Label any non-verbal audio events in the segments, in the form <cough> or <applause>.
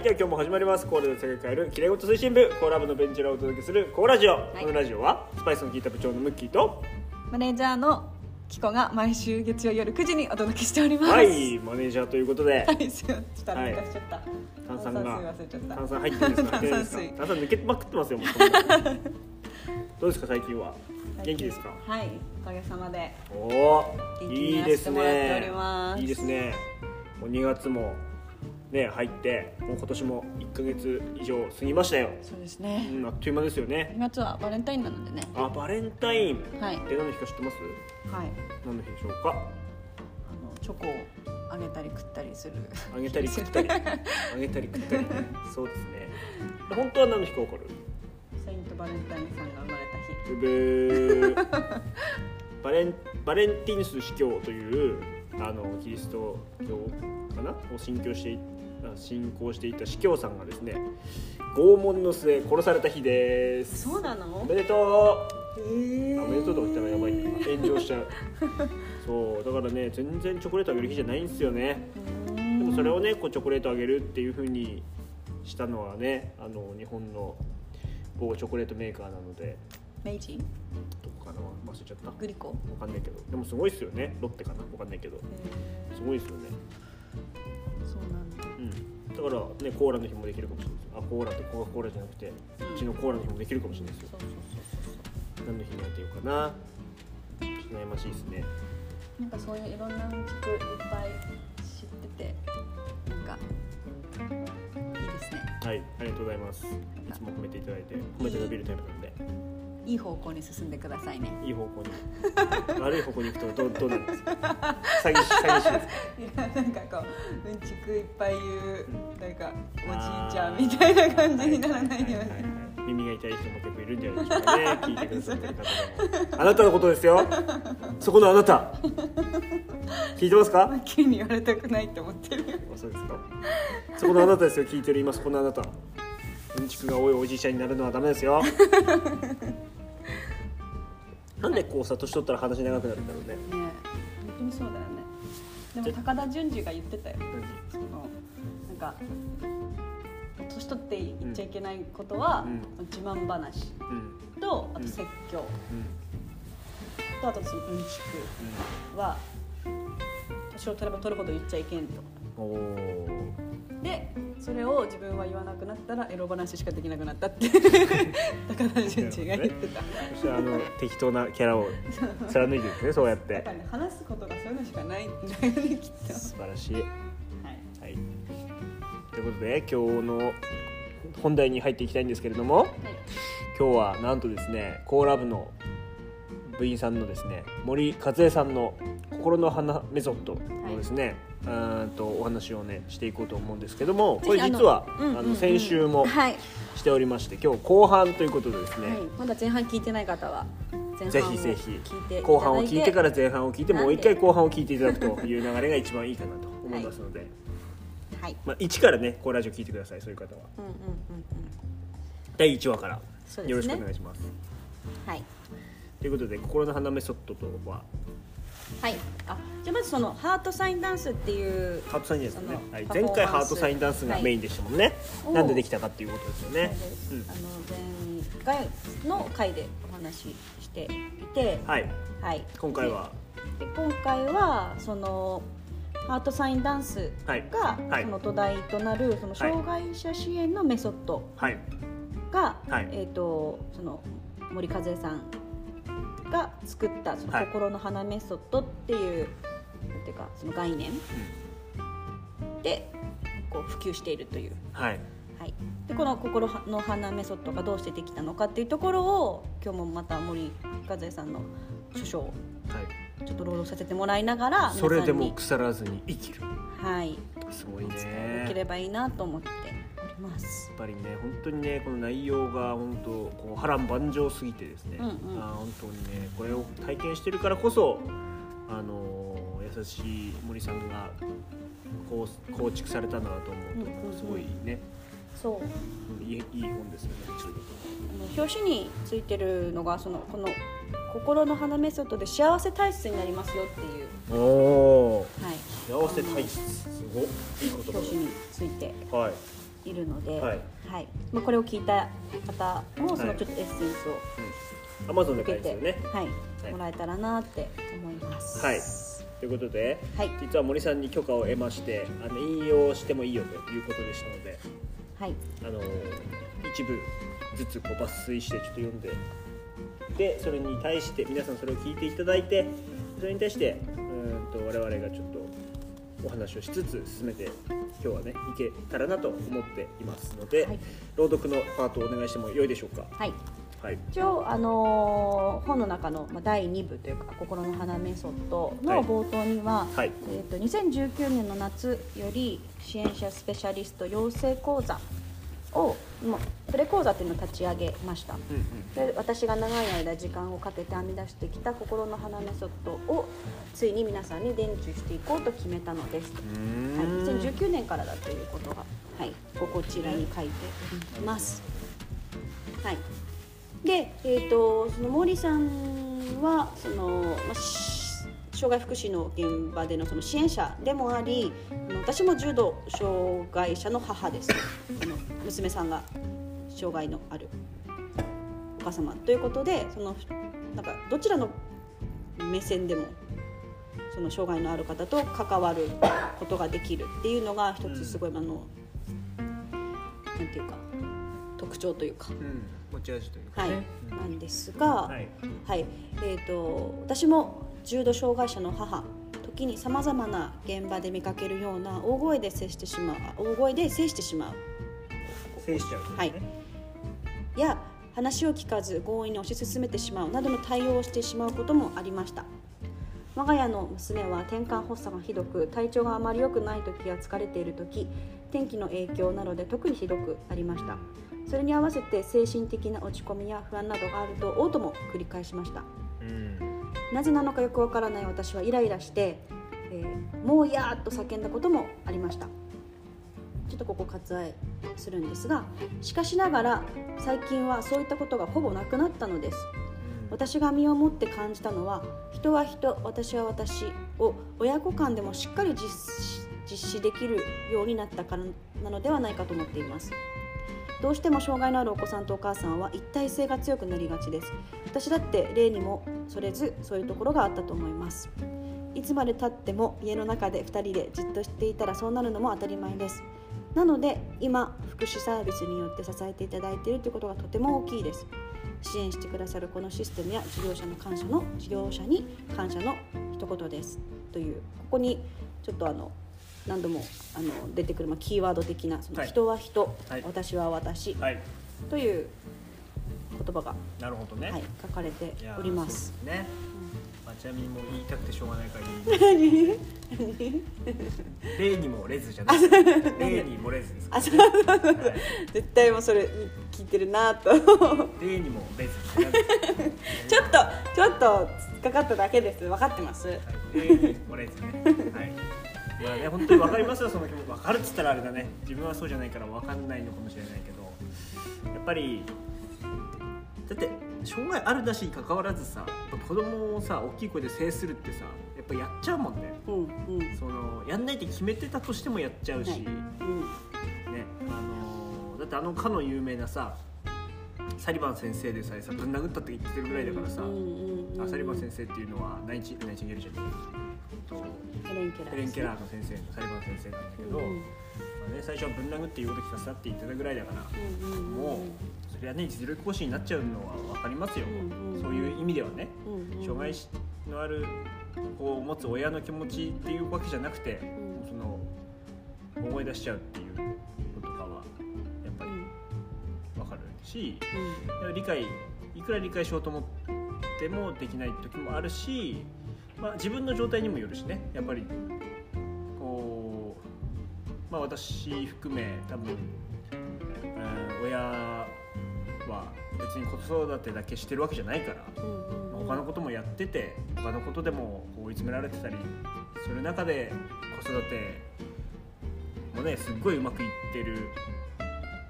はい、では今日も始まります。コーラで世界変えるきれいごと推進部、コーラ部のベンチャーをお届けするコーラジオ。いこのラジオは、スパイスの効いた部長のムッキーと、マネージャーのキコが毎週月曜夜9時にお届けしております。はい、マネージャーということで、<laughs> はい、すいません。ちょっと抜かしちゃった。炭酸が炭酸入ってるんですか <laughs> 炭酸水炭酸抜けまくってますよ、<laughs> どうですか、最近は？元気ですか？はい、おかげさまで。おおいいですねいいですねもう2月もね入ってもう今年も1か月以上過ぎましたよ、そうですうね。ん、あっという間ですよね2月はバレンタインなのでね。あバレンタインっはい。て何の日か知ってます？はい。何の日でしょうか？あのチョコをあげたり食ったりする。あげたり食ったり <laughs> あげたり食ったりそうですね本当は何の日か分かる？セイントバレンタインさんが生まれた日。<laughs> バレンバレンティヌス司教というあのキリスト教かな？を信教していあ信仰していた司教さんがですね拷問の末殺された日です。そうなの？おめでとえうおめでとうとか言ったらやばい。な炎上しちゃう。<laughs> そうだからね全然チョコレートあげる日じゃないんですよね。でもそれをねこうチョコレートあげるっていう風にしたのはねあの日本の某チョコレートメーカーなので。明治どこかな？忘れちゃった。グリコ？わかんないけど。でもすごいですよね。ロッテかな？わかんないけど。へすごいですよねだからねコーラの日もできるかもしれないです。あコーラってコカ・コーラじゃなくてうちのコーラの日もできるかもしれないですよ。何の日にやってようかな。ちょっと悩ましいですね。なんかそういういろんなうんちくいっぱい知っててなんかいいですね。はいありがとうございます。いつも褒めていただいて褒めて伸びるタイプなんでいい方向に進んでくださいね。いい方向に。<laughs> 悪い方向に行くとどうどうなるんですか？詐欺師詐欺師です。かいやなんかこううんちくいっぱい言うなんかおじいちゃんみたいな感じにならないように。耳が痛い人も結構いるんじゃないでしょうかね。聞いてくださってる方でもあなたのことですよ。そこのあなた。聞いてますか？マッキーに言われたくないって思ってるよ。あそうですか。そこのあなたですよ。聞いてる今そこのあなた。うんちくが多いおじいちゃんになるのはダメですよなんでこうさ年取ったら話長くなるんだろうね。ねえ本当にそうだよね。でも高田純次が言ってたよ。そのなんか年取って言っちゃいけないことは、う自慢話うん。とあと説教、うん。とあとそのうんちくは年を取れば取るほど言っちゃいけんと。うんおーでそれを自分は言わなくなったらエロ話しかできなくなったって。<laughs> 高田純次が言ってた、そしてあの適当なキャラを貫いてるんですねそうやっだてからね話すことがそういうのしかない。んだよねきっと。素晴らしい。はい。はい。ということで今日の本題に入っていきたいんですけれども今日はなんとですねコーラ部の部員さんのですね森和恵さんの心の花メソッドのですね、うーんとお話をねしていこうと思うんですけどもこれ実はあの先週もはい、しておりまして今日後半ということでですね、はい、まだ前半聞いてない方は前半をぜひぜひ後半を聞いてから前半を聞いてもう一回後半を聞いていただくという流れが一番いいかなと思いますので、はい。まあ、1からねこうラジオ聞いてください。そういう方は。うんうんうんうん。第1話からよろしくお願いします。はい。ということで心の花メソッドとは？はい。あじゃあまずそのハートサインダンスっていうハートサインですよね。はい、前回ハートサインダンスがメインでしたもんね、はい。なんでできたかっていうことですよね。そうんあの前回の回でお話ししていてはい。はい。今回は？で今回はそのハートサインダンスはい。がはい。その土台となるその障害者支援のメソッドはい。が、はい。えっ、とその森和恵さんが作ったそのはい。心の花メソッドっていう、なんていうかその概念でこう普及しているという。はい。はい、でこの心の花メソッドがどうしてできたのかっていうところを今日もまた森和恵さんの書書をはい。ちょっと朗読させてもらいながらそれでも腐らずに生きる。にはい。すごいね。できればいいなと思っております。やっぱりね本当にねこの内容が本当こう波乱万丈すぎてですね、うんうん。あー本当にねこれを体験してるからこそあのー優しい森さんがこう構築されたんだなと思うと、うんうんうん。すごいねそう。うんいいいい本ですよね表紙についてるのがそのこの心の花メソッドで幸せ体質になりますよっていう、おおはい、幸せ体質。すごいいい言表紙について。葉はいいるので、はい。はい。まあ、これを聞いた方もそのちょっとエッセンスをアマゾンで買えね。はい。はい。もらえたらなって思います。はい。ということで、はい。実は森さんに許可を得ましてあの引用してもいいよということでしたのではい。あの一部ずつこう抜粋してちょっと読んででそれに対して皆さんそれを聞いていただいてそれに対してうーんと我々がちょっとお話をしつつ進めて今日はねいけたらなと思っていますので、はい。朗読のパートをお願いしてもよいでしょうか？はい。はい。一応、あのー本の中の、まあ、第2部というか「心の花メソッド」の冒頭には、はい。えー、と2019年の夏より支援者スペシャリスト養成講座を、まあ、プレ講座というのを立ち上げました。うんうん。で私が長い間時間をかけて編み出してきた心の花メソッドをついに皆さんに伝授していこうと決めたのです、はい、ん。2019年からだということが、はい、ここちらに書いております、はい、で、えー、とその森さんはその、ま障害福祉の現場でのその支援者でもあり私も重度障害者の母です娘さんが障害のあるお母様。ということでそのなんかどちらの目線でもその障害のある方と関わることができるっていうのが一つすごい、あのなんていうか特徴というか、うん。持ち味というかはい。ね、なんですが、ははい。いえー、と私も重度障害者の母時にさまざまな現場で見かけるような大声で接してしまうあ大声で制してしまう制しちゃうとはい。や話を聞かず強引に推し進めてしまうなどの対応をしてしまうこともありました。我が家の娘は転換発作がひどく体調があまり良くない時や疲れている時天気の影響などで特にひどくありました。それに合わせて精神的な落ち込みや不安などがあると嘔吐も繰り返しました。うん。なぜなのかよくわからない私はイライラして、えーもういやーっと叫んだこともありましたちょっとここ割愛するんですがしかしながら最近はそういったことがほぼなくなったのです。私が身をもって感じたのは人は人私は私を親子間でもしっかり実施実施できるようになったからなのではないかと思っています。どうしても障害のあるお子さんとお母さんは一体性が強くなりがちです。私だって例にもそれずそういうところがあったと思います。いつまでたっても家の中で2人でじっとしていたらそうなるのも当たり前ですなので今福祉サービスによって支えていただいているということがとても大きいです。支援してくださるこのシステムや事業者の感謝の事業者に感謝の一言です。というここにちょっとあの何度もあの出てくる、まあ、キーワード的なそのはい。人は人、はい。私は私はい。という言葉が、なるほどね、はい、書かれておりますね、まあ、ちなみにもう言いたくてしょうがないから言い例にもれずじゃない例に漏れずですあそうはい絶対もうそれ聞いてるなと例にもれずちょっとちょっと突っかかっただけです分かってますはい例に漏れずねはいいやね本当に分かりますよその気持ち分かるっつったらあれだね自分はそうじゃないから分かんないのかもしれないけどやっぱりだって障害あるなしに関わらずさ子供をさ大きい声で制するってさやっぱやっちゃうもんね。うんうん。そのやんないって決めてたとしてもやっちゃうし、はいうん。ねあのーだってあのかの有名なさサリバン先生でさえさぶん殴ったって言ってるぐらいだからさ、うんうんうん。あサリバン先生っていうのはナイチナイチンゲールじゃねえとヘレン・ケラー。ヘレン・ケラーの先生のサリバン先生なんだけど、うん。まあね、最初はぶん殴って言うこと聞かせたって言ってたぐらいだから、うんうんうん。もうそれはね実力行使になっちゃうのは分かりますよ、うんうんそういう意味ではね。うんうん。障害のある子を持つ親の気持ちっていうわけじゃなくて、ん。その思い出しちゃうっていうこととかはやっぱりうん。分かるし、理解いくら理解しようと思ってもできない時もあるし、まあ、自分の状態にもよるしね。やっぱりこう、まあ、私含め多分、うん親は別に子育てだけしてるわけじゃないから。うんうんうん他のこともやってて他のことでも追い詰められてたりする中で子育てもねすっごいうまくいってる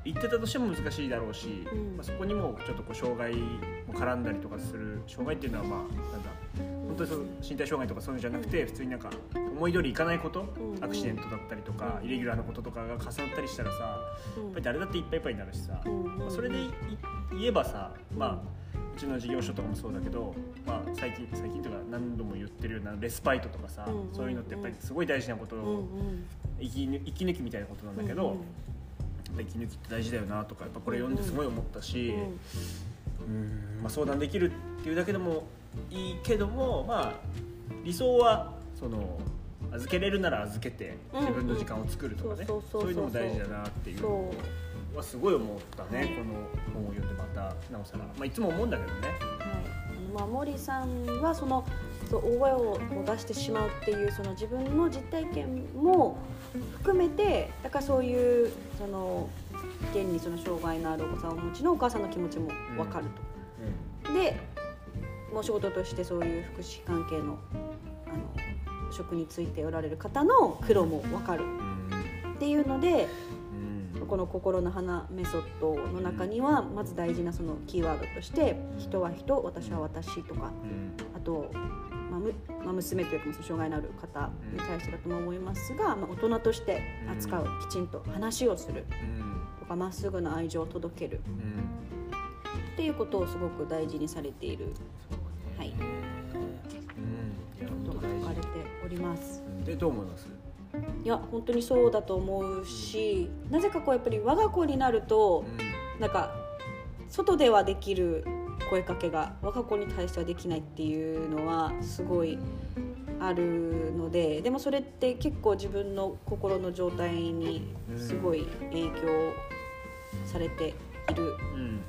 言ってたとしても難しいだろうし、うんまあ、そこにもちょっとこう障害も絡んだりとかする障害っていうのはまあなんだ本当にその身体障害とかそういうのじゃなくて、普通になんか思い通りいかないこと、うんアクシデントだったりとか、うんイレギュラーなこととかが重なったりしたらさ、やっぱり誰だっていっぱいいっぱいになるしさ、うんまあそれで言えばさ、まあうちの事業所とかもそうだけど、まあ、最近最近とか何度も言ってるようなレスパイトとかさ、うんそういうのってやっぱりすごい大事なことうんうを息抜きみたいなことなんだけど、やっぱ息抜きって大事だよなとかやっぱこれ読んですごい思ったし、うんまあ、相談できるっていうだけでもいいけども、まあ、理想はその預けれるなら預けてうん自分の時間を作るとかね。そういうのも大事だなっていうそのはすごい思ったねこの本を読んでまたなおさら、まあ、いつも思うんだけどね。う、はい。まあ、森さんはその大声を出してしまうっていうその自分の実体験も含めてだからそういうその現にその障害のあるお子さんをお持ちのお母さんの気持ちも分かると。でもう仕事としてそういう福祉関係のあの職についておられる方の苦労も分かる。うんっていうのでうん。この「心の花メソッド」の中にはまず大事なそのキーワードとして「人は人私は私」とかうん。あと、まあむまあ、娘というか障害のある方に対してだとも思いますが、まあ、大人として扱うきちんと話をする。うん。とかまっすぐな愛情を届ける。うん。っていうことをすごく大事にされている。はいります。でどう思います？いや本当にそうだと思うしなぜかこうやっぱり我が子になるとなんか外ではできる声かけが我が子に対してはできないっていうのはすごいあるのででもそれって結構自分の心の状態にすごい影響されている。うん。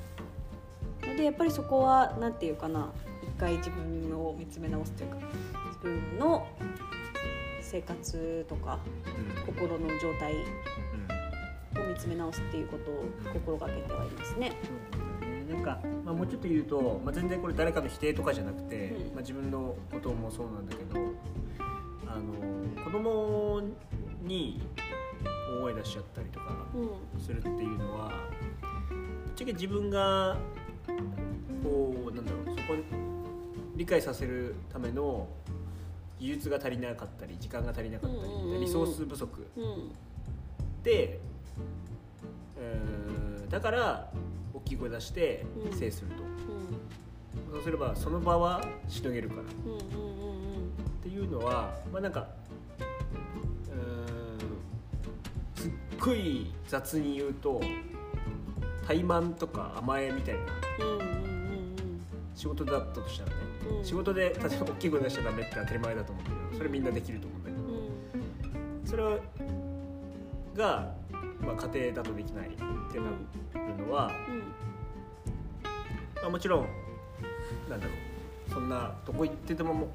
のでやっぱりそこは何て言うかな一回自分を見つめ直すというか自分の生活とかうん。心の状態うん。を見つめ直すっていうことを心がけてはいますね。なんか、まあ、もうちょっと言うと、まあ、全然これ誰かの否定とかじゃなくて、うん。まあ、自分のこともそうなんだけどあの子供に大声出しちゃったりとかうん。するっていうのはぶっちゃけ自分がこうなんだろうそこに理解させるための技術が足りなかったり時間が足りなかったり、リソース不足。うん。で、えーだから大きい声出してうん。制すると、うん。そうすればその場はしのげるから。っていうのはまあなんかすっごい雑に言うと怠慢とか甘えみたいな仕事だったとしたらね、うん。仕事で例えば大きい声出しちゃダメって当たり前だと思うんだけどそれみんなできると思うんだけどうん。それが、まあ、家庭だとできないってなるのは、まあ、もちろんなんだろうそんなどこ行ってても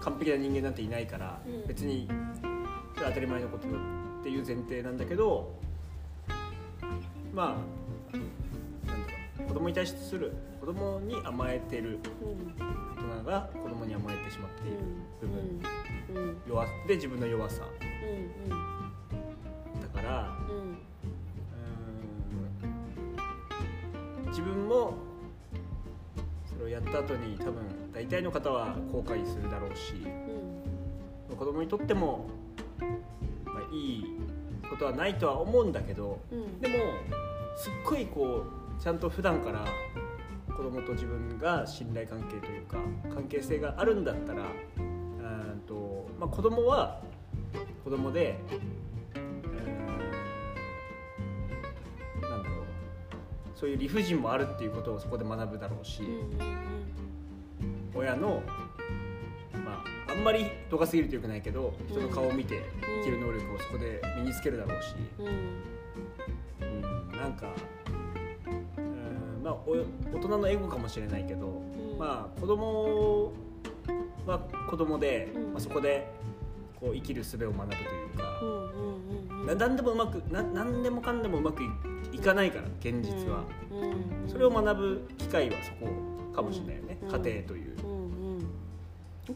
完璧な人間なんていないから、うん。別に当たり前のことっていう前提なんだけどまあ供に対しする子供に甘えてる大人が子供に甘えてしまっている部分、うんうん弱で自分の弱さ。だからうんうーん自分もそれをやった後に多分大体の方は後悔するだろうしうん子供にとっても、まあ、いいことはないとは思うんだけどでもすっごいこうちゃんと普段から子供と自分が信頼関係というか関係性があるんだったらうーんと、まあ、子供は子供でなんだろうそういう理不尽もあるっていうことをそこで学ぶだろうし、親のまああんまり度が過ぎるとよくないけど人の顔を見て生きる能力をそこで身につけるだろうし、うん。うん、なんかうんまあお大人のエゴかもしれないけど、ん。まあ子供は子供で、うん。まあ、そこでこう生きる術を学ぶというかう、ん何でもうまくな何でもかんでもうまくいいかないから現実は、うんそれを学ぶ機会はそこかもしれないよね、うん。家庭という。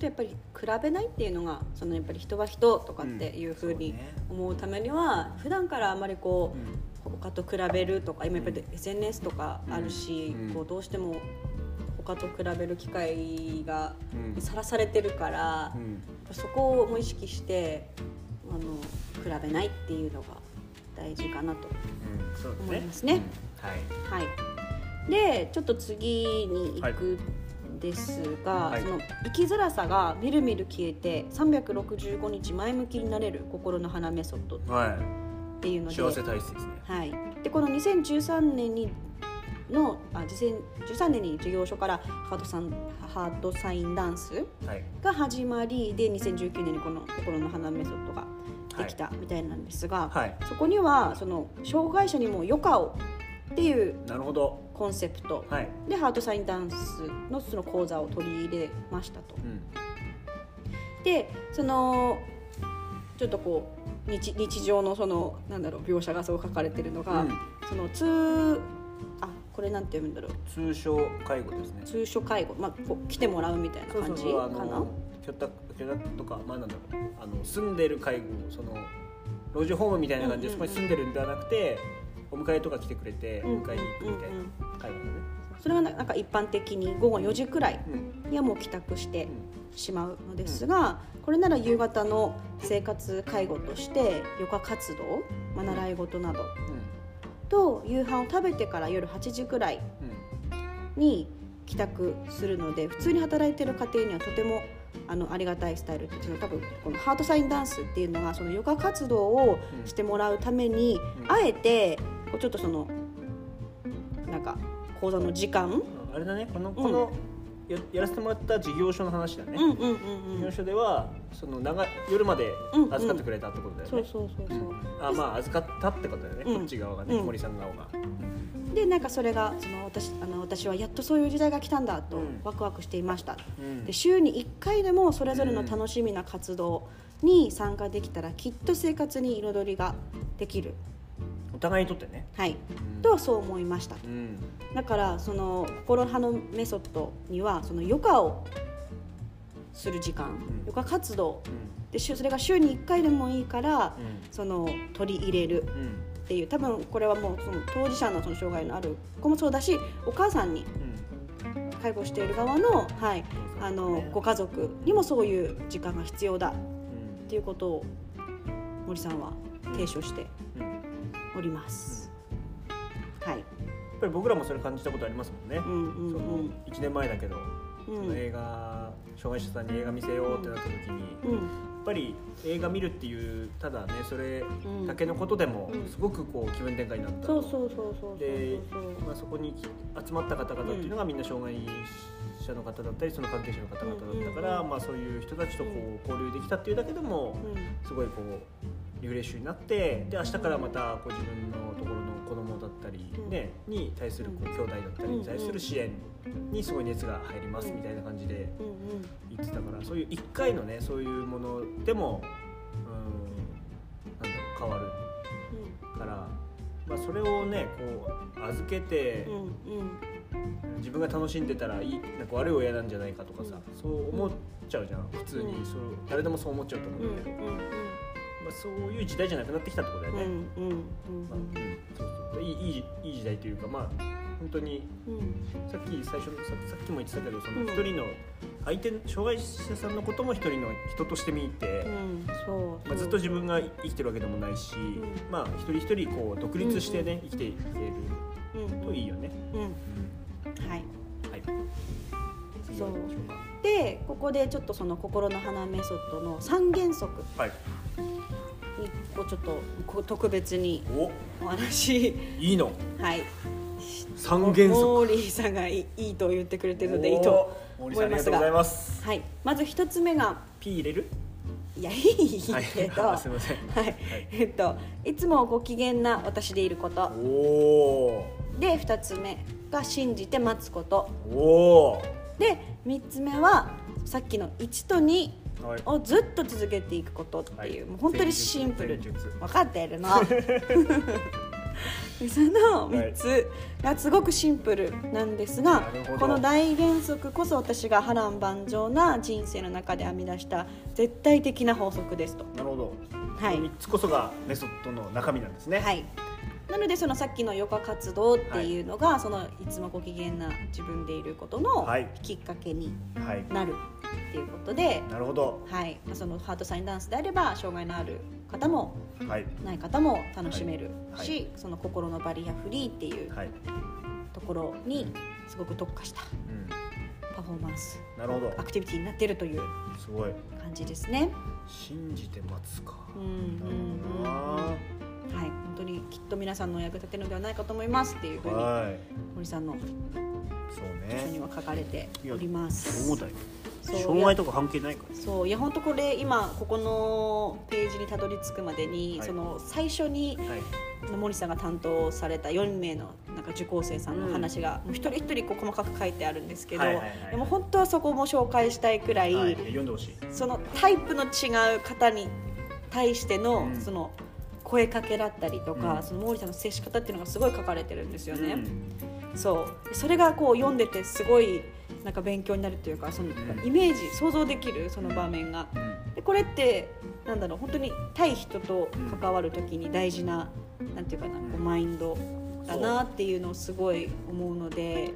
やっぱり比べないっていうのがそのやっぱり人は人とかっていうふうに思うためには普段からあまりこう他と比べるとか今やっぱりうん SNS とかあるし、うん。こうどうしても他と比べる機会がうん。さらされてるからう、ん。そこをも意識してあの比べないっていうのが大事かなと思いますね。うん。はい。はい、でちょっと次に行くんですが、はい。その生きづらさがみるみる消えて365日前向きになれる心の花メソッドっはていうので、い幸せ体質ですね。はい、でこの2013年にのあ2013年に授業所からハートサンハートサインダンスはい。が始まりで2019年にこの心の花メソッドができたみたいなんですが、はい。そこにはその障害者にも余暇をっていうなるほど。コンセプト。はい。でハートサインダンスのその講座を取り入れましたと。うん。でそのちょっとこう日日常のそのなんだろう描写がそう書かれてるのが、うん。その通あこれなんて読むんだろう。通称介護ですね。通所介護、まあ、こう来てもらうみたいな感じかな？の居宅居宅とかまあなんだろう。あの住んでる介護その老人ホームみたいな感じでそこに住んでるんではなくてお迎えとか来てくれてうん。迎えに行くみたいな介護だね。それはななんか一般的に午後4時くらいうんにはもう帰宅してしまうのですが、これなら夕方の生活介護として余暇活動、まあ、習い事などと夕飯を食べてから夜8時くらいうんに帰宅するので普通に働いてる家庭にはとてもあのありがたいスタイルっていうのは多分このハートサインダンスっていうのがそのヨガ活動をしてもらうために、うん。あえてこうちょっとそのなんか講座の時間、うん。あれだね。このこのややらせてもらった事業所の話だね。うんうんうん事うん。業所ではその長夜までうんうん。預かってくれたってことだよね。そうそうそうそう、あまあ預かったってことだよね。うん。こっち側がねうん。森さん側が。でなんかそれがその私あの私はやっとそういう時代が来たんだとうん。ワクワクしていました、うん。で週に1回でもそれぞれの楽しみな活動に参加できたらきっと生活に彩りができる、お互いにとってね。はい、うん。とそう思いましたうん。だからその心派のメソッドにはその余暇をする時間、ん。余暇活動うん。で週それが週に1回でもいいから、うその取り入れるっていう。多分これはもうその当事者のその障害のある子もそうだしお母さんにうん。介護している側の,、はい、あのご家族にもそういう時間が必要だっうんていうことを森さんは提唱しております。はい、ぱり僕らもそれ感じたことありますもんね、うんうんうん。その1年前だけど、うん。その映画障害者さんに映画見せようってなった時に、やっうんぱり映画見るっていうただねそれうんだけのことでもうん。すごくこう気分転換になったと。そうそうそうそうそうでまあ、そこに集まった方々っていうのがみんな障害者の方だったりその関係者の方々だったから、うん。まあ、そういう人たちとこう交流できたっていうだけでもうん。すごいこうリフレッシュになってで明日からまたこう自分のところの子供だったり、うん。ね、に対するこう兄弟だったりに対する支援にすごい熱が入りますみたいな感じで言ってたからそういう1回のねそういうものでもうんなんだろう変わるから、まあ、それをねこう預けて自分が楽しんでたらいいなんか悪い親なんじゃないかとかさ、うそう思っちゃうじゃん普通に、うん。そう誰でもそう思っちゃうと思ううん。ん。だけど、そういう時代じゃなくなってきたってことだよね。うんうんうんまあうんそうそう。いいいい時代というかまあ本当にうん。さっき最初のささっきも言ってたけどそのうん。一人の相手障害者さんのことも一人の人として見て、うんそう。まあ、ずっと自分が生きてるわけでもないし、ん。まあ一人一人こう独立してね、生きていけるうんといいよね。うん。うん。はい。はい。次そう。でここでちょっとその心の花メソッドの三原則。はい。にこうちょっとこう特別にお、お話いいの。はい三原則。モーリーさんがいいいいと言ってくれてるのでいいとおー。森さんありがとうございます。はいまず一つ目が P 入れる？いやいいけど、はい。<laughs> すみません。はい、えっといつもご機嫌な私でいることおおで2つ目が信じて待つことー。おお。で3つ目はさっきの1と2はい。をずっと続けていくことっていう、はい。もう本当にシンプル分かってるの。で <laughs> その3つがすごくシンプルなんですが、この大原則こそ私が波乱万丈な人生の中で編み出した絶対的な法則ですと。なるほど。はい。この三つこそがメソッドの中身なんですね。はい、なのでそのさっきの余暇活動っていうのが、そのいつもご機嫌な自分でいることのはい。きっかけにはいなるっていうことで、なるほど。はい。まあ、そのハートサインダンスであれば障害のある方もはい。ない方も楽しめるはい。し、その心のバリアフリーっていうはい、ところにすごく特化したうん、パフォーマンスなるほど。アクティビティになっているというすごい。感じですね。信じて待つか。うん。なるほどなはい、本当にきっと皆さんのお役立てるのではないかと思いますっていうふうにはい。森さんのそう著書にねは書かれております。そうだよそう障害とか関係ないから。そういや本当これ今ここのページにたどり着くまでに、はい。その最初にはい。森さんが担当された4名のなんか受講生さんの話が、もう一人一人こう細かく書いてあるんですけど、はいはいはいはい。でも本当はそこも紹介したいくらい、はい、読んでほしい。そのタイプの違う方に対しての、うん。その声かけだったりとか、うんその毛利さんの接し方っていうのがすごい書かれてるんですよね。うんそうそれがこう読んでてすごいなんか勉強になるというかそのんイメージ想像できるその場面が。うんでこれってなんだろう本当に対人と関わる時に大事な、なんていうかなこうマインドだなっていうのをすごい思うので。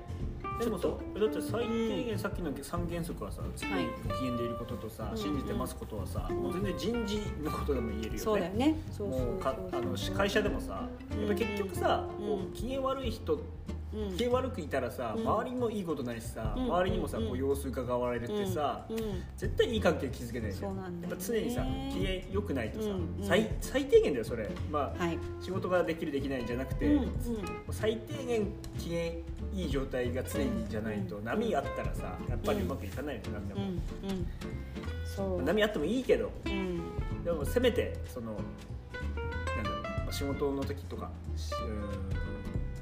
でもさだって最低限さっきの三原則はさ常にご機嫌でいることとさ、うん。信じてますことはさ、うん。もう全然人事のことでも言えるよね。そうだよね。そう会社でもさやっぱ結局さ、うん。こう機嫌悪い人うん。機嫌悪くいたらさ、うん。周りもいいことないしさ、うん。周りにもさ、うん。こう様子伺われるってさ、絶対いい関係築けないじゃん。やっぱ常にさ機嫌良くないとさ、最最低限だよそれ。まあ、はい。仕事ができるできないじゃなくて、最低限機嫌いい状態が常にじゃないと、うん。波あったらさやっぱりうまくいかないよ波でも。そう。波あってもいいけどうん。でもせめてそのなんだろう、まあ、仕事の時とかし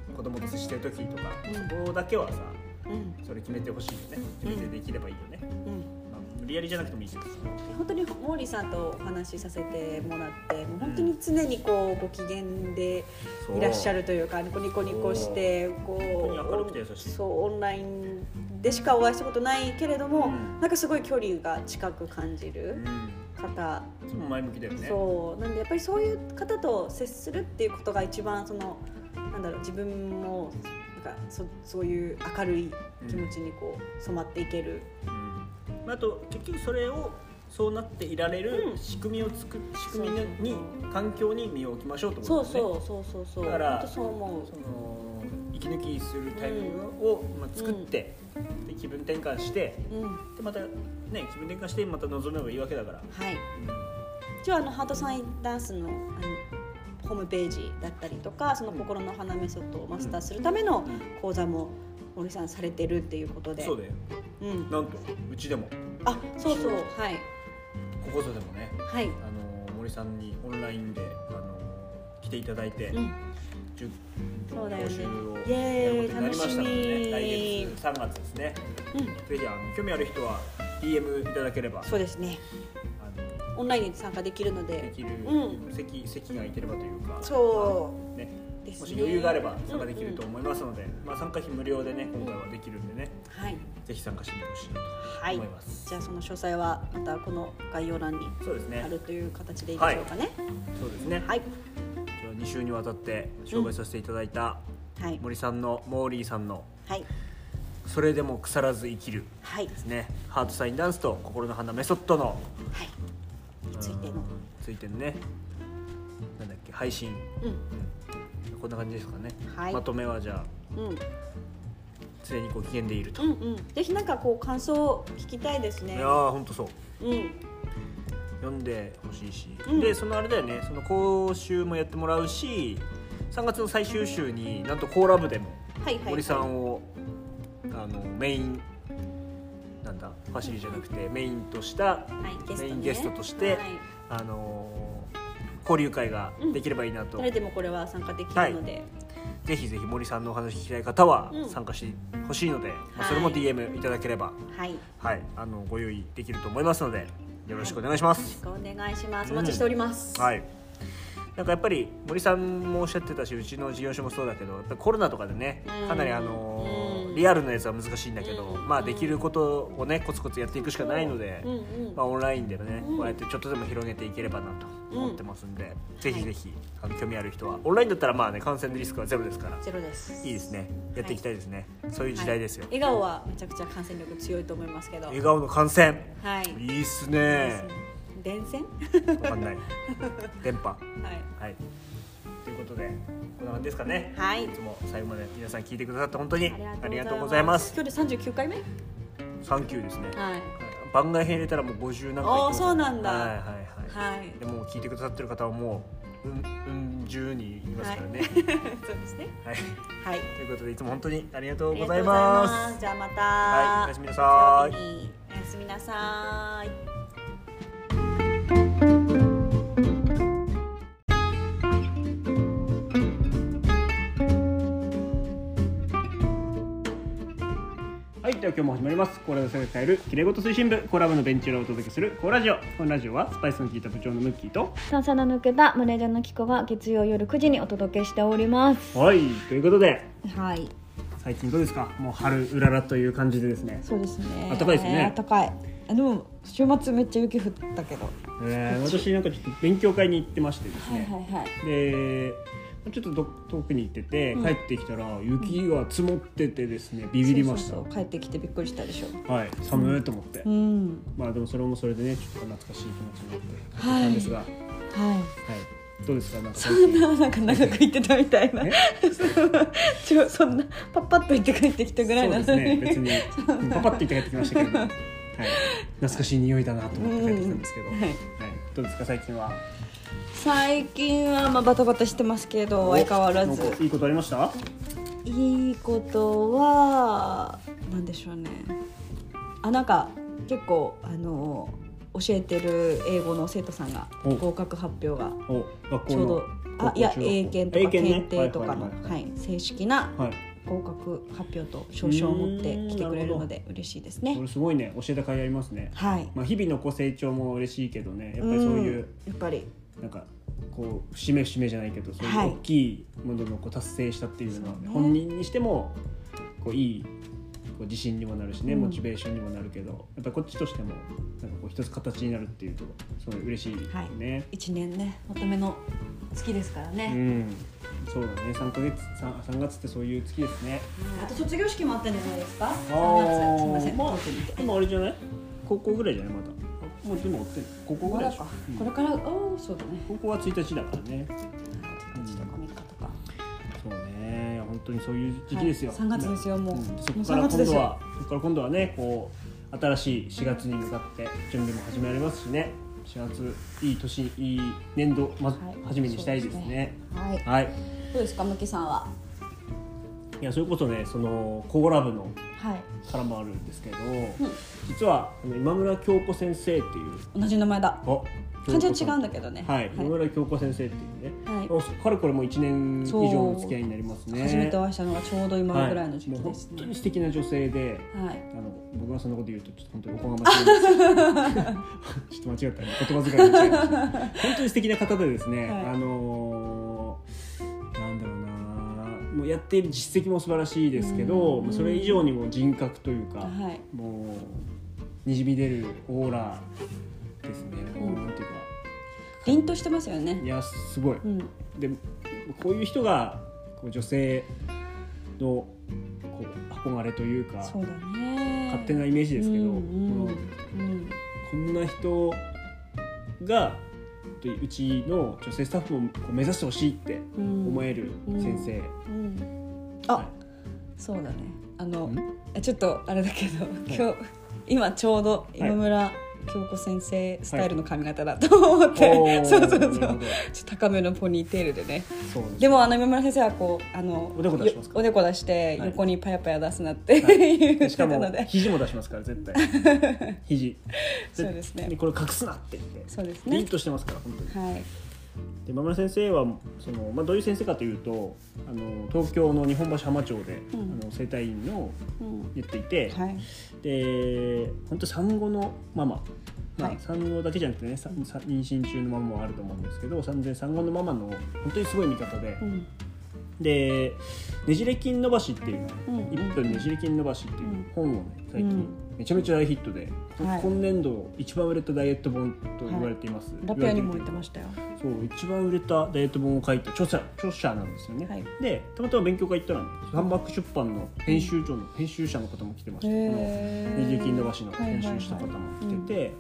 うん子供と接してる時とか、うん。そこだけはさうん。それ決めてほしいよね。決めてできればいいよね、無理やりじゃなくてもいいけどさ本当に毛利さんとお話しさせてもらってもう本当に常にこうご機嫌でいらっしゃるというかニコニコニコしてこうそうオンラインでしかお会いしたことないけれども、うん。なんかすごい距離が近く感じうるん。方、いつも前向きだよね。そう。なんでやっぱりそういう方と接するっていうことが一番そのなんだろう自分もなんかそそういう明るい気持ちにこう染まっていける。うんあと結局それをそうなっていられるうん。仕組みを作る仕組みに環境に身を置きましょうと思そううんだよね。そうそうそうそうだからそう思う。その息抜きするタイミングを、まあ、作って、で気分転換してうん。はでまたね気分転換してまた臨めばいいわけだから、い。うん。一応あのハートサインダンスのあのホームページだったりとかその心の花メソッドをマスターするためのうん。講座も森さんされてるっていうことで。そうだようん、なんとうちでも。あそうそう。はい。ここぞでもねはい。あの森さんにオンラインであの来ていただいて、うん。そうだよね。イエーイやることになりましたので、楽しみ。ね、来月3月ですね。うん。ぜひあの興味ある人は DM いただければそうですね。あのオンラインに参加できるので。できる、うん。席席が空いてればというかそう。ねね。もし余裕があれば参加できると思いますので、まあ、参加費無料でね今回はできるんでねはい。ぜひ参加してほしいなはいと思います、じゃあその詳細はまたこの概要欄にそうですね。貼るという形でいいでしょうかね。そうですね、はい。じゃあ2週にわたって紹介させていただいたはい。森さんのモーリーさんのはい「それでも腐らず生きるはい」ですね。ハートサインダンスと心の花メソッドのはい。についての。うんついてのねなんだっけ配信、うんうんこんな感じですかね、はい。まとめはじゃあうん。常にご機嫌でいると、うんうん。ぜひなんかこう感想聞きたいですね。いやーほんとそう。うん。読んでほしいし、うん。でそのあれだよね。その講習もやってもらうし3月の最終週になんとコーラ部でも森さんをあのメインなんだファシリじゃなくてメインとしたはいゲスト、ね、メインゲストとしてはい。あの交流会ができればいいなと、誰でもこれは参加できるので、ぜひぜひ森さんのお話聞きたい方はうん。参加してほしいので、まあはい。それも DM いただければ、はい、よはい、あのご用意できると思いますのでよろしくお願いします。ろしくお願いします。うんお待ちしております。はい。なんかやっぱり森さんもおっしゃってたしうちの事業所もそうだけどやっぱりコロナとかでねうん。かなりあのうんリアルなやつは難しいんだけど、うん。まあできることをねコツコツやっていくしかないので、まあ、オンラインでね、うん。こうやってちょっとでも広げていければなと思ってますんで、ぜひぜひあの興味ある人はオンラインだったらまあね感染のリスクはゼロですからゼロです。いいですね。やっていきたいですね、そういう時代ですよ、はい。笑顔はめちゃくちゃ感染力強いと思いますけど。笑顔の感染。はい。いいっすね。電線？わかんない。<laughs> 電波。はい。はいことでこんな感じですかね。はい。いつも最後まで皆さん聞いてくださって本当にあありがとうございます。今日で三十九回目？はいサンキューですね番外編入れたらもう50何回あーいってますそうなんだ。はいはいはい。はい。でも聞いてくださってる方はもううんうん十人いますからね。<laughs> そうですね。はい、はい。ということでいつも本当にありがとうございま。ます。じゃあまた。はい。おやすみなさい。おやすみなさいでは今日も始まります。コーラの世界えるきれいごと推進部コーラ部のベンチ裏をお届けするコーラジオ。このラジオはスパイスの効いた部長のムッキーと。三差の抜けたマネージャーのキコが月曜夜9時にお届けしておりますはい、ということではい最近どうですか？もう春うららという感じでですね。そうですね暖かいですね暖かいあでも週末めっちゃ雪降ったけどえー、私なんかちょっと勉強会に行ってましてですはいね。はいはいでちょっとど遠くに行ってて帰ってきたら雪が積もっててですねビビりました。帰ってきてびっくりしたでしょ。はい寒いと思って、うん。まあでもそれもそれでねちょっと懐かしい気持ちになって帰ったんですが。はい、はい。どうですか？なんかそんななんか長く行ってたみたいなえ？ちょそんなパッパッと行って帰ってきたぐらいなのね。に別にう。んパパって言って帰ってきましたけど、はい、懐かしい匂いだなと思って帰ってきたんですけど、うん。はい、どうですか？最近は最近はまあバタバタしてますけど相変わらず。いいことありました？いいことはなんでしょうね。あなんか結構あの教えてる英語の生徒さんがお。合格発表がちょうどあいや英検とか英検定とかのはいはいはいはい。正式なはい。合格発表と証書を持ってきてくれるので嬉しいですこねれすごいね。教えた甲斐ありますね。はい。まあ日々のこう成長も嬉しいけどね。やっぱりそういう、ん。やっぱりなんかこう節目節目じゃないけどそういうはい。大きいもののこう達成したっていうのは、ね。本人にしてもこういいこう自信にもなるしね、うん。モチベーションにもなるけどやっぱりこっちとしてもなんかこう一つ形になるっていうとすごい嬉しいね。一年ねまとめの月ですからうね、ん、そうだね。3ヶ月 3, 3月ってそういう月ですね。あと卒業式もあったんじゃないですか？あ3月。すみません。まあ遠くにいてでもあれじゃない？高校ぐらいじゃない？まだ。あもうでも追ってる高校ぐらいこれからおーそうだね。高校は1日だからね。1日とか3日とかそうね。本当にそういう時期ですよ、はい。3月ですよもう。そこから3月ですよ。今度はそこから今度はねこう新しい4月に向かって準備も始まりますしね。4月いい年いい年度まずはい初めにしたいですね。はい。はい。どうですかむきさんは？いやそれこそねそのコーラ部のはいからもあるんですけど、実はあの今村京子先生っていう。同じ名前だ。あ漢字は違うんだけどね。はい、今村京子先生っていうね、はい。おかれこれもう1年以上の付き合いになりますね。初めてお会いしたのがちょうど今ぐらいの時期ですね。本当に素敵な女性ではい。あの僕がそんなこと言うとちょっと本当におこがましいんです。<laughs> ちょっと間違った。ね言葉遣いが違いました。本当に素敵な方でですね、はい。あのーやっている実績も素晴らしいですけど、うん。まあそれ以上にも人格というか、はい。もうにじみ出るオーラですね、もううんなんていうか。凛としてますよね。いやすごい、うん。でこういう人がこう女性のこう憧れというかそうだね。勝手なイメージですけど、うんうんうん。こんな人がとうちの女性スタッフもこう目指してほしいってうん。思える先生、うん。あ、はい。そうだね。あのちょっとあれだけど今日今ちょうど今村京子先生スタイルの髪型だと思って、おー。<laughs> そうそうそう。高めのポニーテールでね。でもあの今村先生はこうあのおでこ出しますおでこ出してはい。横にパヤパヤ出すなって、はい。<laughs> 言ってしかもたので肘も出しますから絶対。<laughs> 肘。そうですね。これ隠すなって言って。そうですね。ピンとしてますから本当に。はいで馬村先生はその、まあ、どういう先生かというとあの東京の日本橋浜町で、うん。あの整体院のうん。やっていて、はい。で本当産後のママ、まあはい。産後だけじゃなくてね妊娠中のママもあると思うんですけど産前産後のママの本当にすごい味方でうんでねじれ筋伸ばしっていう、うん。うん1分ねじれ筋伸ばしっていううん。本をね最近、うん。めちゃめちゃ大ヒットで、はい。今年度一番売れたダイエット本と言われています、ラピアにも言ってましたよ。そう一番売れたダイエット本を書いた著者著者なんですよね、はい。でたまたま勉強会行ったらね三幕出版の編集長の編集者の方も来てました。このねじれ筋伸ばしの編集した方も来てて、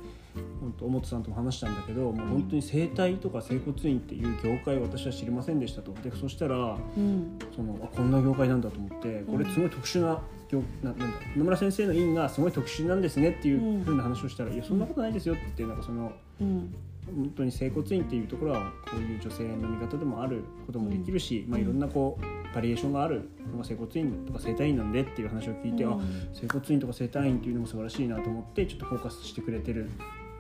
本当表さんとも話したんだけどもう本当に整体とか整骨院っていう業界を私は知りませんでしたと。でそしたらうん。そのあこんな業界なんだと思ってこれすごい特殊な業ななんだ野村先生の院がすごい特殊なんですねっていうふうな話をしたら、いやそんなことないですよって言ってなんかそのうん。本当に整骨院っていうところはこういう女性の味方でもあることもできるし、まあ、いろんなこうバリエーションがあるのが整骨院とか整体院なんでっていう話を聞いて、うんあ整骨院とか整体院っていうのも素晴らしいなと思ってちょっとフォーカスしてくれてる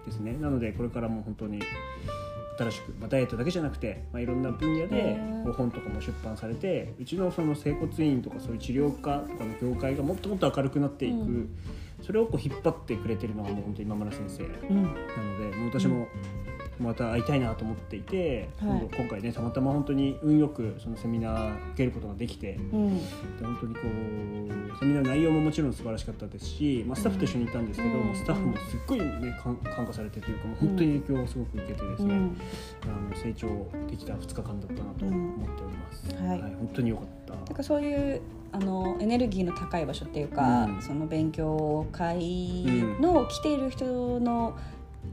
ですね。なのでこれからも本当に新しく、まあ、ダイエットだけじゃなくて、まあ、いろんな分野で本とかも出版されてうちのその整骨院とかそういう治療科とかの業界がもっともっと明るくなっていく、うん。それをこう引っ張ってくれてるのがもう本当に今村先生。うん。なのでもう私もまた会いたいなと思っていて、はい。今回ねたまたま本当に運よくそのセミナー受けることができてうん。で本当にこうセミナーの内容ももちろん素晴らしかったですし、まあ、スタッフと一緒にいたんですけど、うん。スタッフもすっごい、ね、感感化されてというかもう本当に影響をすごく受けてですね、うん。あの成長できた2日間だったなと思っております。うん。はい。本当に良かった。なんかそういうあのエネルギーの高い場所っていうか、うん。その勉強会の来ている人の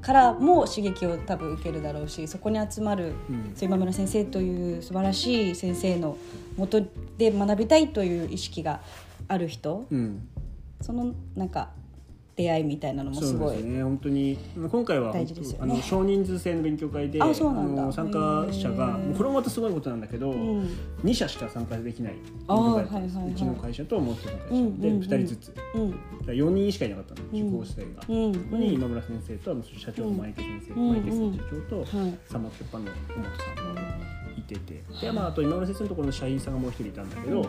からも刺激を多分受けるだろうしそこに集まるうん。今村先生という素晴らしい先生のもとで学びたいという意識がある人うん。そのなんか出会いみたいなのもすそうごい。ですね本当に今回はね。あの少人数制の勉強会であの参加者がこれもまたすごいことなんだけど、うん。2社しか参加できない勉強会だったんですはいはいはい。うちの会社ともう一つの会社、うんでうんうん。2人ずつ。だかうんら4人しかいなかったのうん受講生が、うん。そこに今村先生とあの社長の前池先生、うん。前池社長と、はい。三幕出版の小本さんがいてて。で、まあ、あと今村先生のところの社員さんがもう一人いたんだけど、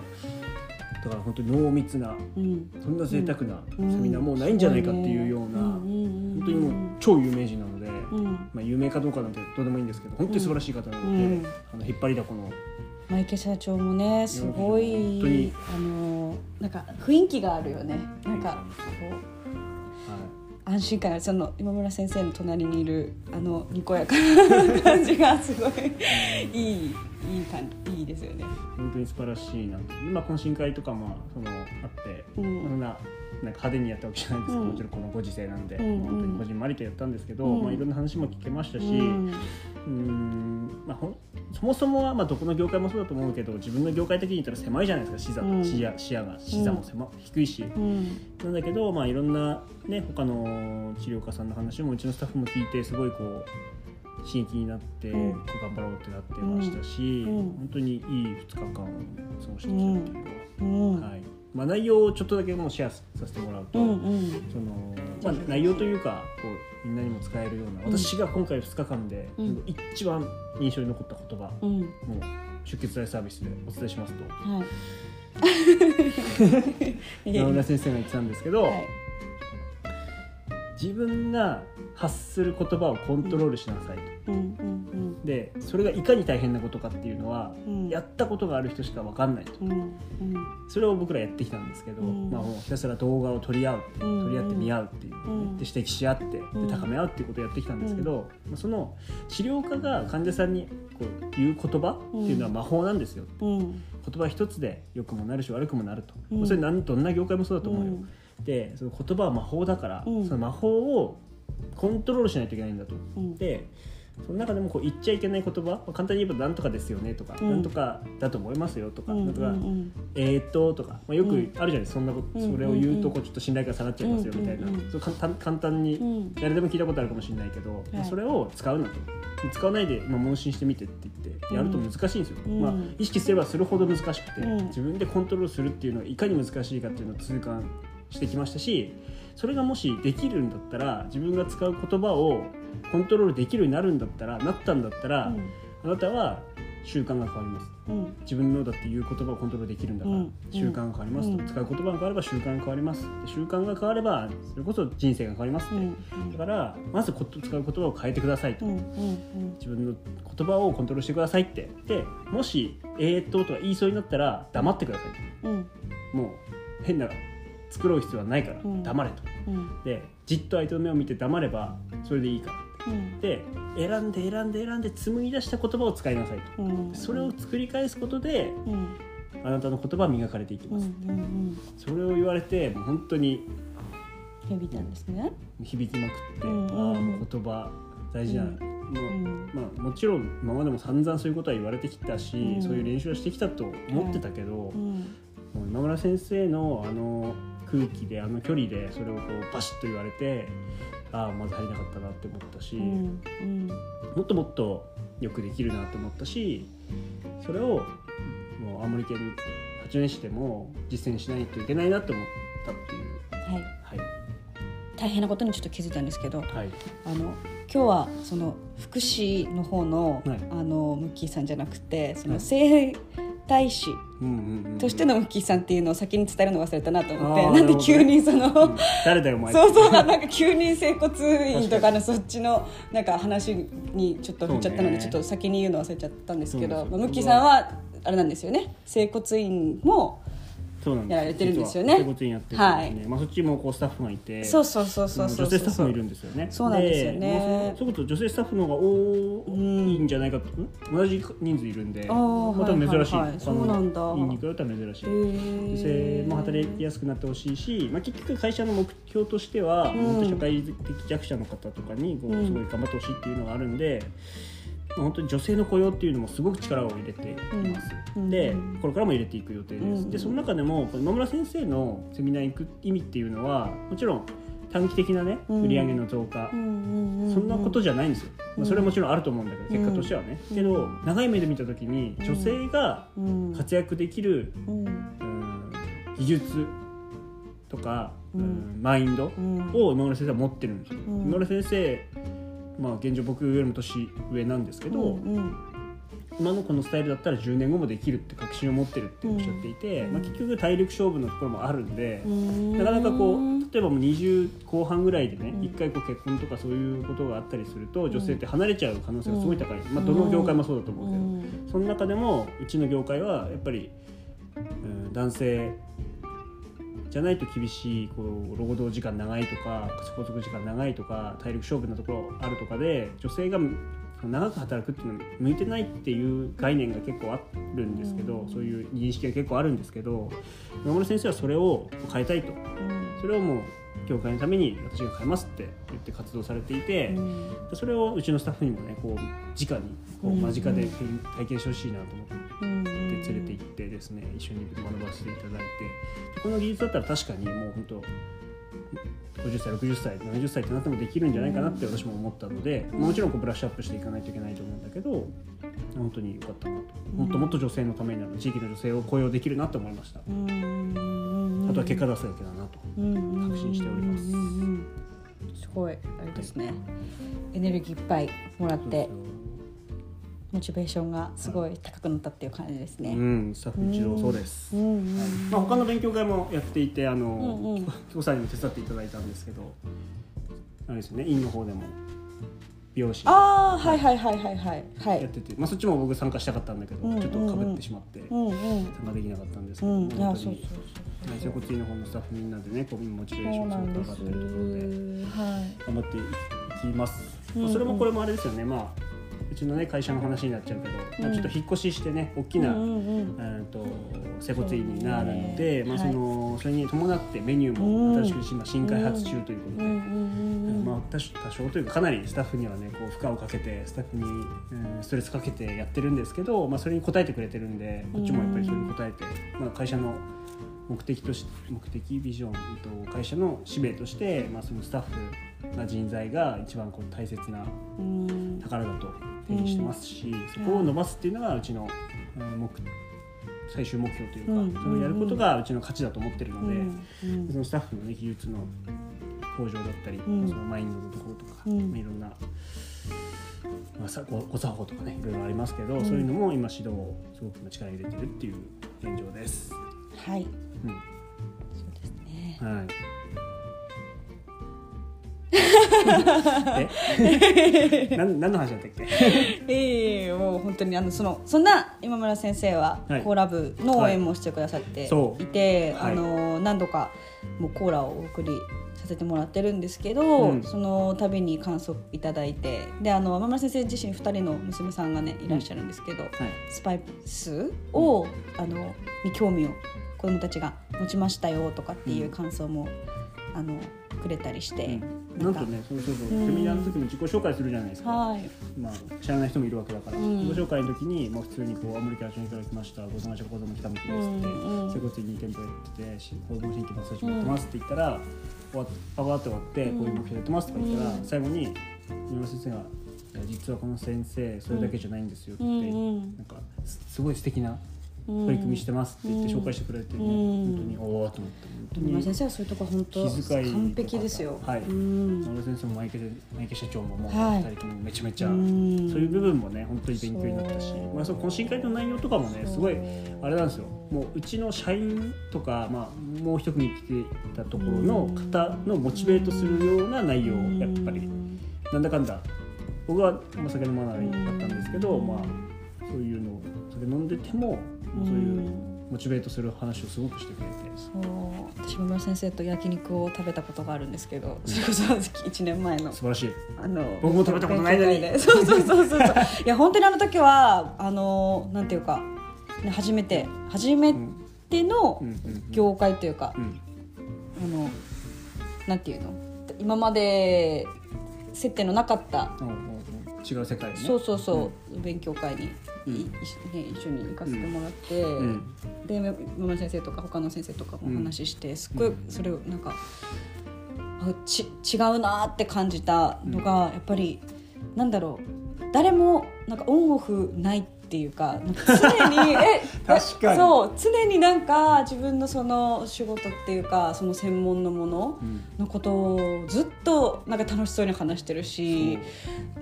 だから本当に濃密なうん。そんな贅沢なセうん。ミナーもうないんじゃないかっていうような、本当にもう超有名人なので、うん。まあ、有名かどうかなんてどうでもいいんですけど本当に素晴らしい方なので、うん。あの引っ張りだこのマイケ社長もねすごい本当にあのなんか雰囲気があるよね。なんかこう安心感その今村先生の隣にいるあのにこやかな感じがすごいいいいい感じいいですよね。本当に素晴らしいなと、まあ、懇親会とかもそのあって、うんそんななんか派手にやったわけじゃないんですけど、うんもちろんこのご時世なんで、うん本当にこじんまりとやったんですけど、うんまあ、いろんな話も聞けましたし、ううんまあ、そもそもはまあどこの業界もそうだと思うけど自分の業界的に言ったら狭いじゃないですか視座、うん。視野視野が視座も狭、低いし。うん。なんだけど、まあ、いろんな、ね、他の治療家さんの話もうちのスタッフも聞いてすごいこう刺激になって、うん。頑張ろうってなってましたし、うん。本当にいい2日間を過ごしてきたというか、うん。はいまあ、内容をちょっとだけもうシェアさせてもらうと、うんうん。そのまあ、内容というかこうみんなにも使えるような、うん。私が今回2日間で、うん。一番印象に残った言葉、もうん。う出血大サービスでお伝えしますと。はい。<laughs> 野村先生が言ってたんですけど、はい自分が発する言葉をコントロールしなさいと。うんうんでそれがいかに大変なことかっていうのは、うん。やったことがある人しか分かんないと。うんうん。それを僕らやってきたんですけど、うん。まあ、もうひたすら動画を撮り合うっていううん。撮り合って見合うっていう、うん。で指摘し合ってでうん。高め合うっていうことをやってきたんですけど、まあその治療家が患者さんにこう言う言葉っていうのは魔法なんですよ、うん。言葉一つで良くもなるし悪くもなると、うん。それ何どんな業界もそうだと思うよ、うんでその言葉は魔法だから、うん。その魔法をコントロールしないといけないんだと。うん。でその中でもこう言っちゃいけない言葉、まあ簡単に言えば「なんとかですよね」とか「うん。なんとかだと思いますよ」とか「うんなんとか、うんえーっと」とか、まあ、よくあるじゃないですか、そんなこと、うんそれを言うとこうちょっと信頼感下がっちゃいますよみたいな、うんうんうん。そう簡単簡単にうん。誰でも聞いたことあるかもしれないけど、はい。それを使うなと。使わないで、まあ、問診してみてって言ってやると難しいんですよ、うん。まあ、意識すればするほど難しくて、うん。自分でコントロールするっていうのはいかに難しいかっていうのを痛感してきましたしそれがもしできるんだったら自分が使う言葉をコントロールできるようになるんだったらなったんだったら、あなたは習慣が変わります。うん。自分のだっていう言葉をコントロールできるんだから、うん。習慣が変わりますと、うん。使う言葉が変われば習慣が変わります。で習慣が変わればそれこそ人生が変わりますって、うん。だからまずこと使う言葉を変えてくださいと、うん。うん。自分の言葉をコントロールしてくださいって。でもし「えーっと」とか言いそうになったら黙ってください。もう変な作ろう必要はないからうん。黙れと、うん。でじっと相手の目を見て黙ればそれでいいから。うん。で選んで選んで選んで紡ぎ出した言葉を使いなさいと。うん。それを作り返すことでうん。あなたの言葉は磨かれていきます、んそれを言われてもう本当に響いたんですね。響きまくって、うんああもう言葉大事な、うん。もううん。まあ、もちろん今までも散々そういうことは言われてきたし、うん。そういう練習はしてきたと思ってたけど、今村先生のあの空気であの距離でそれをこうバシッと言われてああまず入れなかったなって思ったし、うんうん。もっともっとよくできるなと思ったしそれをもう青森県八戸市でも実践しないといけないなって思ったっていう。はい。はい。大変なことにちょっと気づいたんですけどはい。あの今日はその福祉の方の,、はい。あのムッキーさんじゃなくてそのはい整体師うんうんうん。としてのムッキーさんっていうのを先に伝えるの忘れたなと思って、なんで急にその、うん。誰だよお前そうそうなんか急に整骨院とかのそっちのなんか話にちょっと振っちゃったので、ちょっと先に言うの忘れちゃったんですけど、まあムッキーさんはあれなんですよね。整骨院もそうなんです。やられてるんですよね。実は整骨院やってるんですね、まあ、そっちもこうスタッフがいてそうそうそうそうそう女性スタッフもいるんですよね。そうなんですよね。でそういうこと女性スタッフの方が多いんじゃないかと、ん同じ人数いるんでまた珍しい、はいはいはい。そうなんだ院に比べたら珍しい。女性も働きやすくなってほしいし、まあ、結局会社の目標としては、うん。本当社会的弱者の方とかにこううん。すごい頑張ってほしいっていうのがあるんで、まあ本当に女性の雇用っていうのもすごく力を入れています、うん。でうん。これからも入れていく予定です、うん。でその中でも今村先生のセミナー行く意味っていうのはもちろん短期的なねうん。売り上げの増加、そんなことじゃないんですよ、まあ、それはもちろんあると思うんだけど、うん。結果としてはね、うん。けど長い目で見た時に女性がうん。活躍できる、技術とか、マインドうん。を今村先生は持ってるんですよ、ん。今村先生まあ現状僕よりも年上なんですけど、うんうん。今のこのスタイルだったら10年後もできるって確信を持ってるっておっしゃっていて、うん。まあ、結局体力勝負のところもあるんで、うん。なかなかこう例えばもう20後半ぐらいでねうん。一、回こう結婚とかそういうことがあったりすると女性って離れちゃう可能性がすごい高い、ん。まあ、どの業界もそうだと思うけど、うん。その中でもうちの業界はやっぱり、うん、男性じゃないと厳しいこう労働時間長いとか拘束時間長いとか体力勝負なところあるとかで女性が長く働くっていうのは向いてないっていう概念が結構あるんですけど、うん。そういう認識が結構あるんですけど野村先生はそれを変えたいと。それをもう業界のために私が変えますって言って活動されていて、うんそれをうちのスタッフにもねこう直にこううん間近で体験してほしいなと思って。うん連れて行ってですね一緒に学ばせていただいてでこの技術だったら確かにもう本当50歳60歳70歳ってなってもできるんじゃないかなって私も思ったので、もちろんこうブラッシュアップしていかないといけないと思うんだけど本当に良かったなと。もっともっと女性のためになる地域の女性を雇用できるなと思いました、うん。あとは結果出すだけだなと確信しております。すごい。あれですね。エネルギーいっぱいもらってモチベーションがすごい高くなったっていう感じですね。うんスタッフ一同そうです、うんうんまあ、他の勉強会もやっていてあの、うんうんさんにも手伝っていただいたんですけどあれですよね院の方でも美容師ああはいはいはいはいはいはい。やってて、まあ、そっちも僕参加したかったんだけど、うんちょっとかぶってしまってうんうん参加できなかったんですけど、うん。あ本当にそうそうそう。はい整骨院の方のスタッフみんなでねこうモチベーションすなんです。ごく上がってるところではい。頑張っていきます、うんまあそれもこれもあれですよねまあうちのね会社の話になっちゃうけど、まあ、ちょっと引っ越ししてね大きな、うんと整骨院になるので、まあ、そのそれに伴ってメニューも新しく今新開発中ということで、まあ、多少というかかなりスタッフにはねこう負荷をかけてスタッフに、うんストレスかけてやってるんですけど、まあ、それに応えてくれてるんでこっちもやっぱりそれに応えて、まあ、会社の目的とし目的ビジョンと会社の使命として、まあ、そのスタッフな人材が一番こう大切なうん宝だと定義してますし、そこを伸ばすっていうのがうちの、うん目最終目標というか、うんそれをやることがうちの価値だと思ってるので。うんそのスタッフの、ね、技術の向上だったり、んそのマインドのところとか、うんまあいろんな、まあ、さごご作法とかねいろいろありますけど、そういうのも今指導をすごく今力入れてるっていう現状です。はいうんそうですねはい。え？<laughs> 何の話だったっけ？<laughs> ええもう本当にあのそのそんな今村先生ははい。コーラ部の応援もしてくださっていて、はい。あの何度かもうコーラをお送りさせてもらってるんですけど、うん。その度に感想いただいてであの今村先生自身2人の娘さんがねいらっしゃるんですけど、はい。スパイスを、あのに興味を子どもたちが持ちましたよとかっていう感想も、あのくれたりして、なんとねそうそうそう。セうん。ミナーの時も自己紹介するじゃないですか、はい。まあ、知らない人もいるわけだから、うん。自己紹介の時に、まあ、普通にこう青森県八戸から来ました。ご友達が子供来た向きですって、うんうん整骨院2店舗やっててし子供新規マッサージもやってますって言ったら、終わっパパって終わって、うん。こういう目標やってますとか言ったら、うん。最後に井上先生がいや「実はこの先生それだけじゃないんですよ」って、うんうん。なんかすすごい素敵なうん取り組みしてますって言って紹介してくれて、ね。うん。本当におおと思って。本当に今先生はそういうとこ本当気遣い完璧ですよ。はい。うん。野田先生もマイケマイケ社長ももうはい。2人ともめちゃめちゃ、うん。そういう部分もね本当に勉強になったしまあ、その懇親会の内容とかもねすごいあれなんですよ。もううちの社員とか、まあ、もう一組来ていたところの方のモチベートするような内容をやっぱりなんだかんだ僕はお酒飲まないだったんですけど、まあ、そういうのを酒飲んでてもそういうモチベートする話をすごくしてくれて。そう。私も村先生と焼肉を食べたことがあるんですけどそれこそ1年前の。素晴らしい。あの僕も食べたことないのに。そうそうそうそうそう。いや本当にあの時はあのなんていうか、ね、初めて初めてのうん。うん。うん。業界というか、うん。あのなんていうの？今まで接点のなかったうんうんうん違う世界ね。そうそうそう、勉強会に、うん。ね、一緒に行かせてもらって、ん。で山村先生とか他の先生とかもお話しして、すっごいそれをなんかあち違うなって感じたのが、やっぱりなんだろう。誰もなんかオンオフないっていうか <laughs> 常にえ確かに。そう常になんか自分のその仕事っていうかその専門のもの、うん。のことをずっとなんか楽しそうに話してるし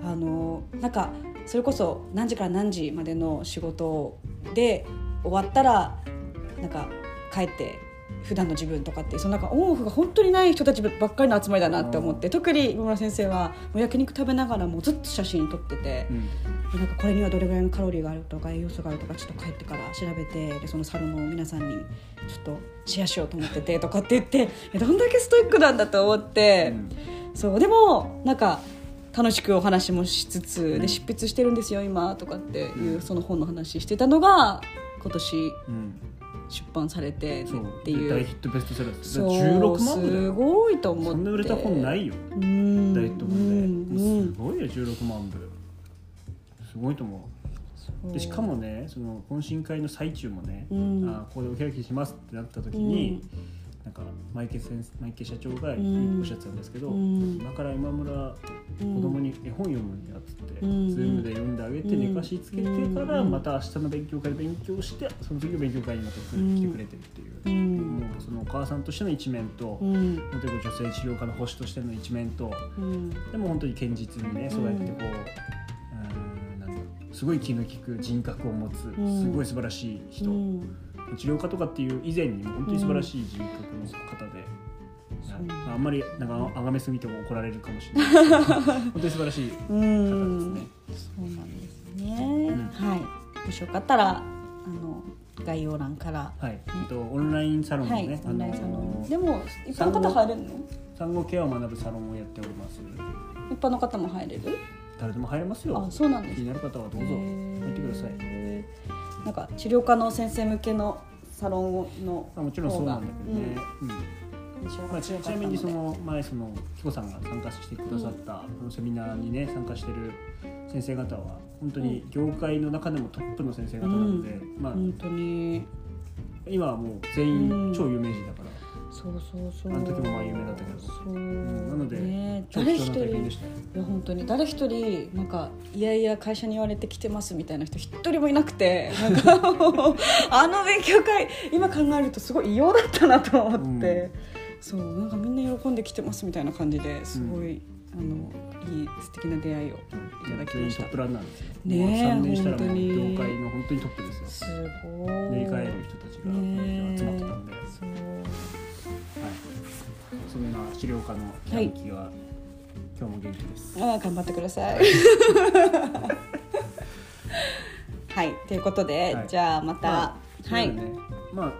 あのなんかそれこそ何時から何時までの仕事で終わったらなんか帰って普段の自分とかってそのなんかオンオフが本当にない人たちばっかりの集まりだなって思って特に今村先生はもう焼肉食べながらもうずっと写真撮ってて。うん。なんかこれにはどれぐらいのカロリーがあるとか栄養素があるとかちょっと帰ってから調べてでそのサロンの皆さんにちょっとシェアしようと思っててとかって言ってえどんだけストイックなんだと思って、そうでもなんか楽しくお話もしつつで執筆してるんですよ今とかっていうその本の話してたのが今年。うん出版されてっていう。大ヒットベストセラー。ですそう16万部だすよごいと思って。そんな売れた本ないよ。うん。大ヒット本で。うん。すごいよ16万部。すごいと思う。でしかもねその懇親会の最中もね、うん。あここでお開きしますってなった時に、なんかマイケ先生マイケ社長がん。おっしゃってたんですけど、うん。今から今村子供に絵本読むんやっつって、うん。ズームで読んであげてうん。寝かしつけてからうん。また明日の勉強会で勉強してその次の勉強会にまた来てくれてるっていう、うん。もうそのお母さんとしての一面と、うん。本当に女性治療科の星としての一面とうん。でも本当に堅実にねそうやってこう、うーんすごい気の利く人格を持つん。すごい素晴らしい人、うん治療家とかっていう以前にも本当に素晴らしい人格の方で、ああんまりなんかあがめすぎても怒られるかもしれない。<laughs> 本当に素晴らしい方うんですね。そうなんですね、ん。はい。もしよかったらあの概要欄から。はい、えっとオンラインサロンのはい、ね、オンラインサロン。あのでも一般の方入れるの？産後ケアを学ぶサロンをやっております。一般の方も入れる？誰でも入れますよ。あ。そうなんです気になる方はどうぞ。入ってください。なんか治療科の先生向けのサロンのあもちろんそうなんだけどね。うん。まあ、ちなみにその前その紀子さんが参加してくださったそのセミナーにね参加してる先生方は本当に業界の中でもトップの先生方なので、まあ本当に。今はもう全員超有名人だから、そうそうそう。あの時もまあ有名だったけど。そう、んなのでね、誰一人。いや本当に。誰一人なんかいやいや会社に言われて来てますみたいな人一人もいなくてなんかもうあの勉強会今考えるとすごい異様だったなと思って、そうなんかみんな喜んで来てますみたいな感じですごいあのいい素敵な出会いをいただきました。トップランナーですよねえもう3年したらもう本当に。業界の本当にトップですよ。すごい。塗り替える人たちが集まってたんで、はい、そうそんな資料家のはい。キが、今日も元気です。ああ頑張ってください。<laughs> はい。ということで、はい。じゃあまた、まあはい、そうだね。まあ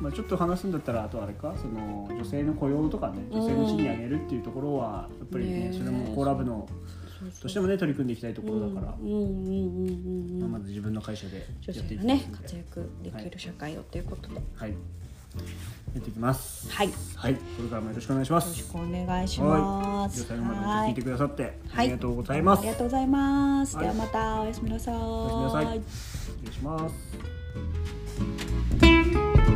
まあ、ちょっと話すんだったらあとあれかその女性の雇用とかね女性の賃金上げるっていうところはやっぱりねねえ。それもコーラブのとしてもね取り組んでいきたいところだから、うんうんうんうんうん。まあ、まず自分の会社でや女っていき性がねますんで。活躍できる社会をということで、よはいやっていきます。はい。はい、これからもよろしくお願いします。よろしくお願いします。はい、まで聞いてくださって、ありがとうございます、は。ありがとうございます。ではまたおやすみなさい。おやすみなさい。失礼します。